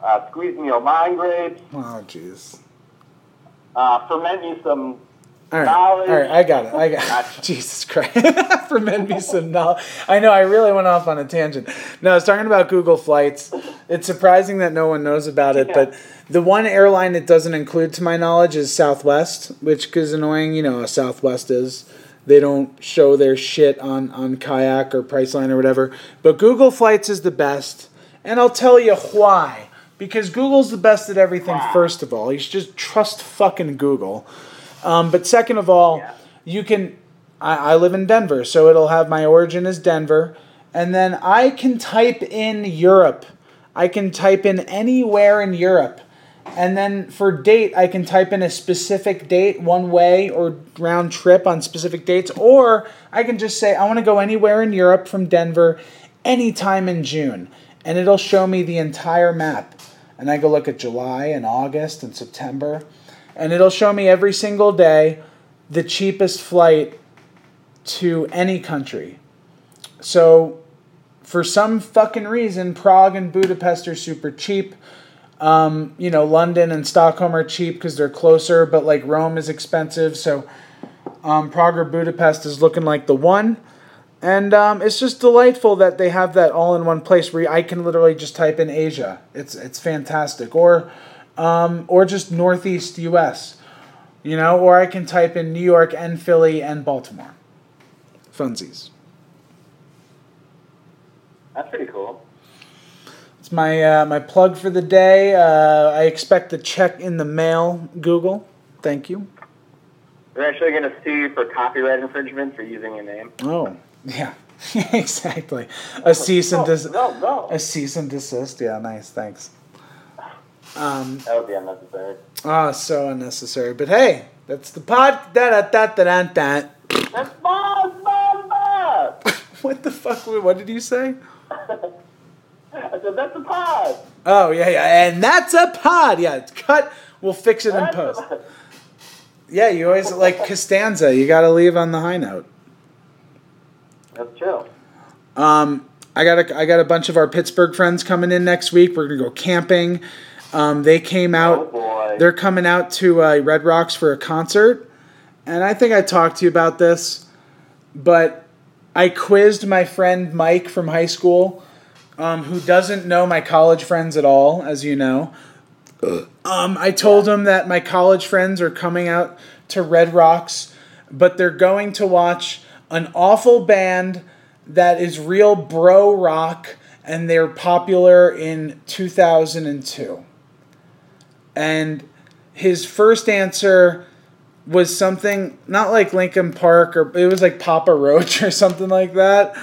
uh, squeeze me your mind grapes. Oh, jeez. Uh, ferment me some. All right, Knowledge. all right, I got it. I got Jesus Christ. Ferment me some knowledge. I know. I really went off on a tangent. No, I was talking about Google Flights. It's surprising that no one knows about it, but the one airline it doesn't include, to my knowledge, is Southwest, which is annoying. You know, how Southwest is. They don't show their shit on on Kayak or Priceline or whatever. But Google Flights is the best, and I'll tell you why. Because Google's the best at everything. First of all, you should just trust fucking Google. Um, but second of all, Yeah. you can. I, I live in Denver, so it'll have my origin as Denver, and then I can type in Europe. I can type in anywhere in Europe, and then for date, I can type in a specific date, one way or round trip on specific dates, or I can just say I want to go anywhere in Europe from Denver, anytime in June, and it'll show me the entire map. And I go look at July and August and September and it'll show me every single day the cheapest flight to any country. So, for some fucking reason, Prague and Budapest are super cheap. Um, you know, London and Stockholm are cheap because they're closer, but like Rome is expensive. So, um, Prague or Budapest is looking like the one. And um, it's just delightful that they have that all in one place where I can literally just type in Asia. It's it's fantastic. Or um, or just Northeast U.S. You know, or I can type in New York and Philly and Baltimore. Funsies. That's pretty cool. It's my uh, my plug for the day. Uh, I expect a check in the mail. Google, thank you. They're actually going to sue you for copyright infringement for using your name. Oh yeah, exactly. A cease and No, desist. no, no. A cease and desist. Yeah, nice. Thanks. Um, That would be unnecessary. oh, so unnecessary. But hey, that's the pod. Da da da da da da. That's Bob, Bob, Bob! What the fuck? What did you say? I said, that's a pod! Oh yeah, yeah, and that's a pod. Yeah, it's cut. We'll fix it in That's a post. Yeah, you always like Costanza. You got to leave on the high note. That's true. Um, I got a, I got a bunch of our Pittsburgh friends coming in next week. We're gonna go camping. Um, they came Oh out. boy. They're coming out to uh, Red Rocks for a concert, and I think I talked to you about this, but I quizzed my friend Mike from high school, um, who doesn't know my college friends at all, as you know. Um, I told him that my college friends are coming out to Red Rocks, but they're going to watch an awful band that is real bro rock, and they're popular in 2002. And his first answer was something not like Linkin Park or it was like Papa Roach or something like that.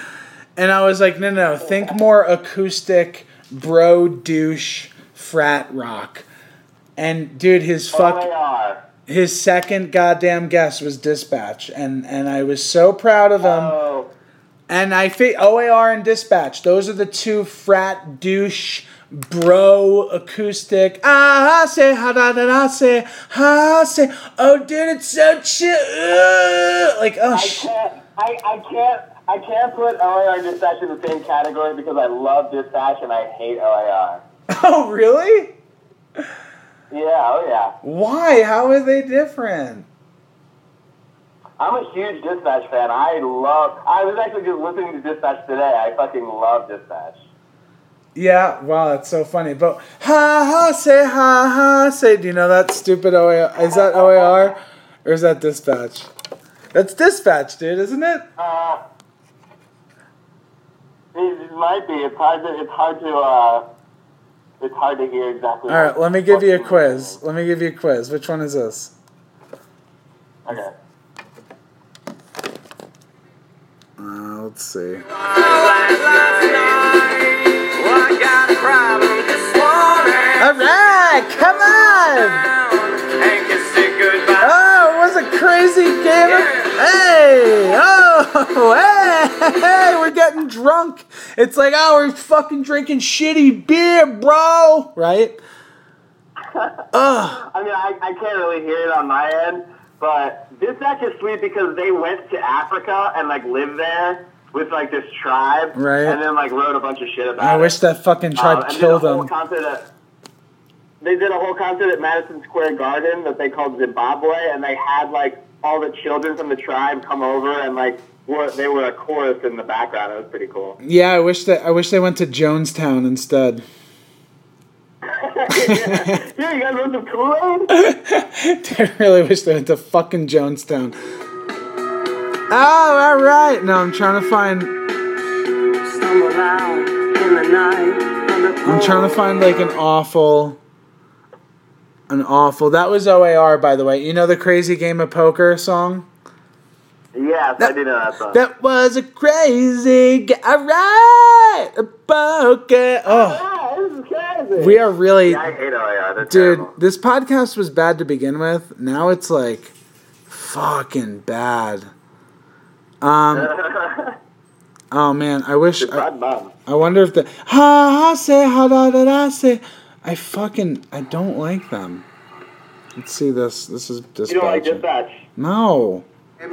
And I was like, no, no, no, think more acoustic, bro douche, frat rock. And dude, his oh, fuck, OAR. his second goddamn guess was Dispatch, and and I was so proud of him. Oh, And I think OAR and Dispatch, those are the two frat douche bro acoustic. Ah, say ha da da da say ha say. Oh, dude, it's so chill. Ugh. Like oh I can't, I, I can't, I can't put OAR and Dispatch in the same category because I love Dispatch and I hate OAR. Oh really? Yeah, oh yeah. Why? How are they different? I'm a huge Dispatch fan. I love, I was actually just listening to Dispatch today. I fucking love Dispatch. Yeah, wow, that's so funny. But ha ha say ha ha say. Do you know that stupid OAR? Is that OAR or is that Dispatch? That's Dispatch, dude, isn't it? Uh, it, it might be. It's hard to, it's hard to, uh, it's hard to hear exactly. All right, let me give you a quiz. saying. Let me give you a quiz. Which one is this? Okay. Uh, let's see. Alright, come on! Oh, was a crazy Hey! Oh, hey, hey! We're getting drunk. It's like, oh, we're fucking drinking shitty beer, bro! Right? Ugh. I mean, I, I can't really hear it on my end, but this act is sweet because they went to Africa and, like, lived there with like this tribe, Right. And then like wrote a bunch of shit about I it. wish that fucking Um, tribe did killed them. at- they did a whole concert at Madison Square Garden that they called Zimbabwe, and they had like all the children from the tribe come over and like were, they were a chorus in the background. It was pretty cool. Yeah, I wish that I wish they went to Jonestown instead. yeah, you guys want some Kool Aid? I really wish they went to fucking Jonestown. Oh, all right. No, I'm trying to find. Stumble out in the night. on the I'm trying to find like an awful. An awful. That was OAR, by the way. You know the crazy game of poker song. Yes, I did know that song. That was a crazy. Ga- all right, a poker. Oh, Ah, this is crazy. we are really. Yeah, I hate OAR. They're Dude, terrible. this podcast was bad to begin with. Now it's like fucking bad. Um. Oh man, I wish. I, I wonder if the ha ha say ha da da da say. I fucking I don't like them. Let's see this. This is dispatch. You don't like dispatch? No.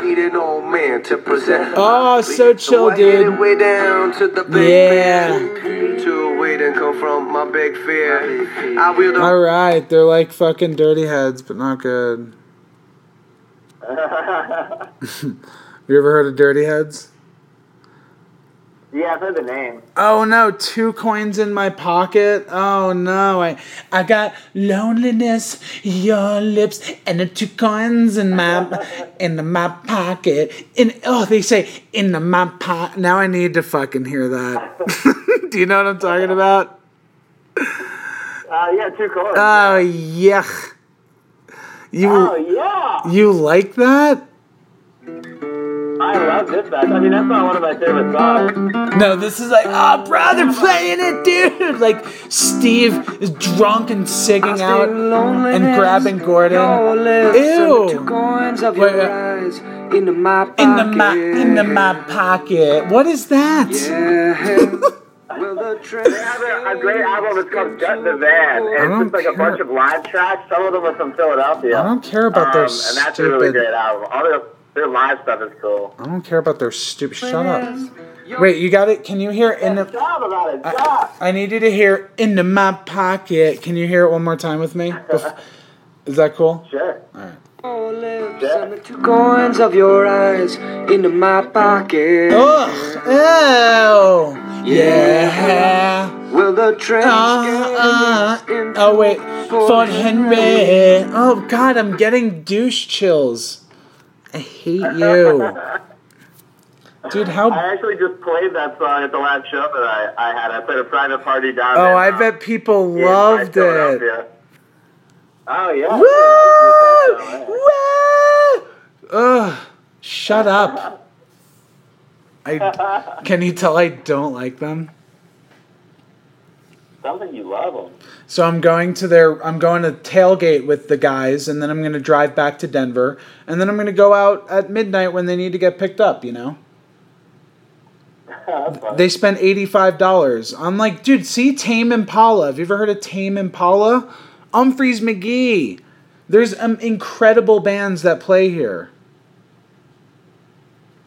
Need an old man to present. Oh, so chill, I headed dude. way down to the big Yeah. to wait and confront my big fear. I will All right, they're like fucking dirty heads, but not good. You ever heard of dirty heads? Yeah, I've heard the name. Oh no, two coins in my pocket. Oh no, I I got loneliness, your lips, and the two coins in my in the, my pocket. In oh, they say in the, my pot. Now I need to fucking hear that. Do you know what I'm talking about? Uh, yeah, two chords. Oh yuck. You oh, yeah. you like that? I love dispatch. I mean, that's not one of my favorite songs. No, this is like, oh, brother, playing it, dude. Like, Steve is drunk and singing out and grabbing Gordon. Ew. Two Wait, your uh, into my pocket. In the my in the my pocket. What is that? Yeah. well, the train They have a, a great album. It's called Gut the Van. And it's just like a bunch of live tracks. Some of them are from Philadelphia. I don't care about their um, And that's a really stupid. great album. All their, their live stuff is cool. I don't care about their stupid. Shut up. Wait, you got it? Can you hear in the? Job about it. Job. I need you to hear into my pocket. Can you hear it one more time with me? Bef- Is that cool? Sure. Your lips and the two coins of your eyes into my pocket. Ugh. Ew. Yeah. Will the train Uh, uh, oh wait, Fort Henry. Oh God, I'm getting douche chills. I hate you, dude. How? I actually just played that song at the last show that I, I had. I played a private party down Oh, in, I uh, bet people in loved it. Oh, yeah. Woo! Woo! Ugh! Shut up. I can you tell I don't like them. Something you love them. So I'm going to their I'm going to tailgate with the guys and then I'm going to drive back to Denver and then I'm going to go out at midnight when they need to get picked up, you know. They spent $85. I'm like, dude, see Tame Impala. Have you ever heard of Tame Impala? Umphrey's McGee. There's um, incredible bands that play here.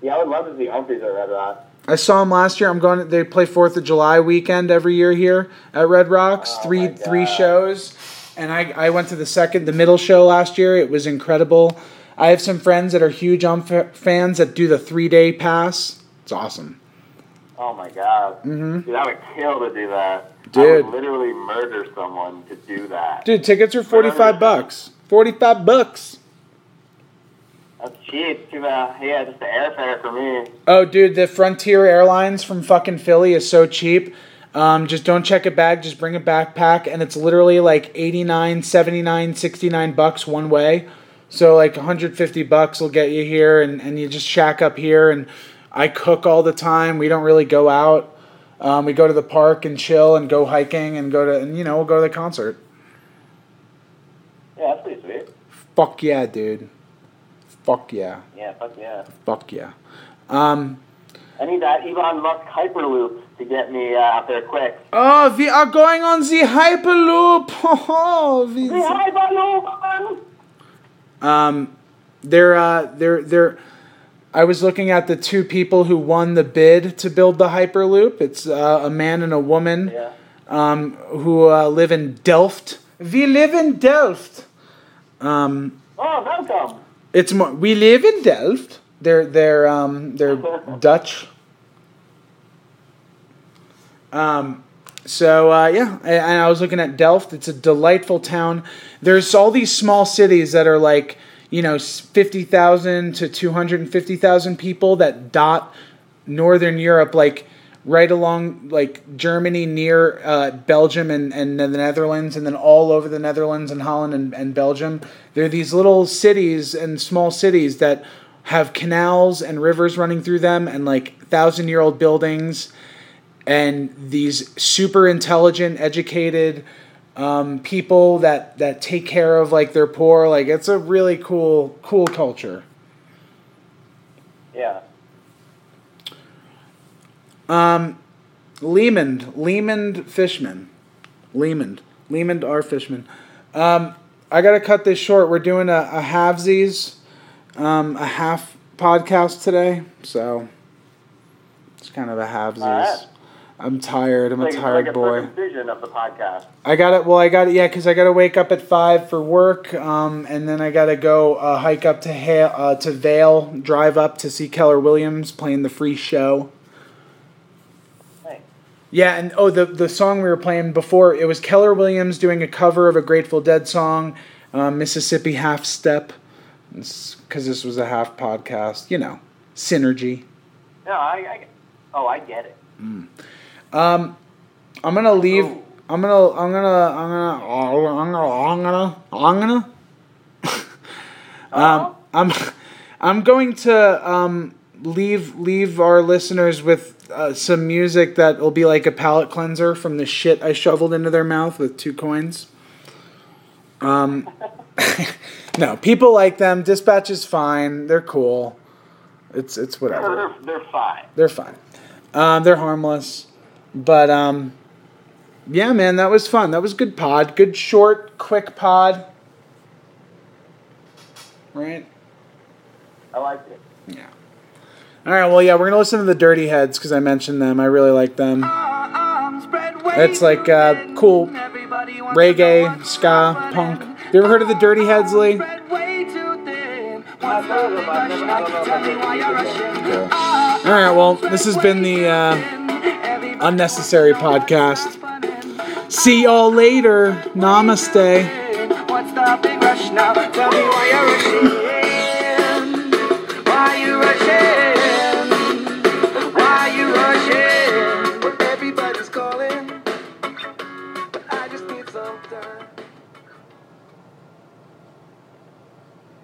Yeah, I would love to see Umphrey's at Red Rock. I saw them last year. I'm going. They play Fourth of July weekend every year here at Red Rocks. Oh three three shows, and I I went to the second, the middle show last year. It was incredible. I have some friends that are huge Umph fans that do the three day pass. It's awesome. Oh my god. Mm-hmm. Dude, I would kill to do that. I Dude. would literally murder someone to do that. Dude, tickets are forty five bucks. Forty five bucks. That's cheap. Too bad. Yeah, just the airfare for me. Oh, dude, the Frontier Airlines from fucking Philly is so cheap. Um, just don't check a bag, just bring a backpack, and it's literally like 89, 79, 69 bucks one way. So, like 150 bucks will get you here, and, and you just shack up here. And I cook all the time. We don't really go out. Um, we go to the park and chill and go hiking and go to, and you know, we'll go to the concert. Yeah, that's pretty sweet. Fuck yeah, dude. Fuck yeah. Yeah, fuck yeah. Fuck yeah. Um, I need that Elon Musk Hyperloop to get me uh, out there quick. oh, we are going on the Hyperloop. Oh, we- The Hyperloop! Um, they're uh, they're they're. I was looking at the two people who won the bid to build the Hyperloop. It's uh, a man and a woman Yeah. um, who uh, live in Delft. We live in Delft. Um, Oh, welcome. It's more. We live in Delft. They're they're um, they're Dutch. Um, so uh, yeah, and and I was looking at Delft. It's a delightful town. There's all these small cities that are like you know fifty thousand to two hundred and fifty thousand people that dot northern Europe, like right along like Germany near uh, Belgium and, and the Netherlands, and then all over the Netherlands and Holland and, and Belgium. There are these little cities and small cities that have canals and rivers running through them and like thousand year old buildings and these super intelligent, educated um, people that that take care of like their poor. Like it's a really cool cool culture. Yeah. Um, Lehman, Lehman Fishman, Lehman, Lehman R Fishman. Um, I gotta cut this short. We're doing a, a halvesies, um, a half podcast today, so it's kind of a halvesies. I'm tired. I'm Like, a tired like a boy. circumcision of the podcast. I got it. Well, I got it. Yeah, because I got to wake up at five for work, um, and then I got to go uh, hike up to ha- uh, to Vail, drive up to see Keller Williams playing the free show. Yeah, and oh, the the song we were playing before it was Keller Williams doing a cover of a Grateful Dead song, um, Mississippi Half Step, because this was a half podcast. You know, synergy. No, I, I. Oh, I get it. Um, I'm gonna leave. Oh. I'm gonna. I'm gonna. I'm gonna. I'm gonna. I'm gonna. I'm gonna. Uh-huh. um, I'm. I'm going to um, leave leave our listeners with uh, some music that will be like a palate cleanser from the shit I shoveled into their mouth with two coins. Um, no, people like them. Dispatch is fine. They're cool. It's it's whatever. They're, they're fine. They're fine. Um, they're harmless. But um, yeah, man, that was fun. That was good pod. Good short, quick pod. Right? I liked it. Yeah. All right. Well, yeah, we're gonna listen to the Dirty Heads because I mentioned them. I really like them. It's like uh, cool reggae, ska, punk. You ever heard of the Dirty Heads, Lee? All right. Well, this has been the uh, unnecessary podcast. See y'all later. Namaste.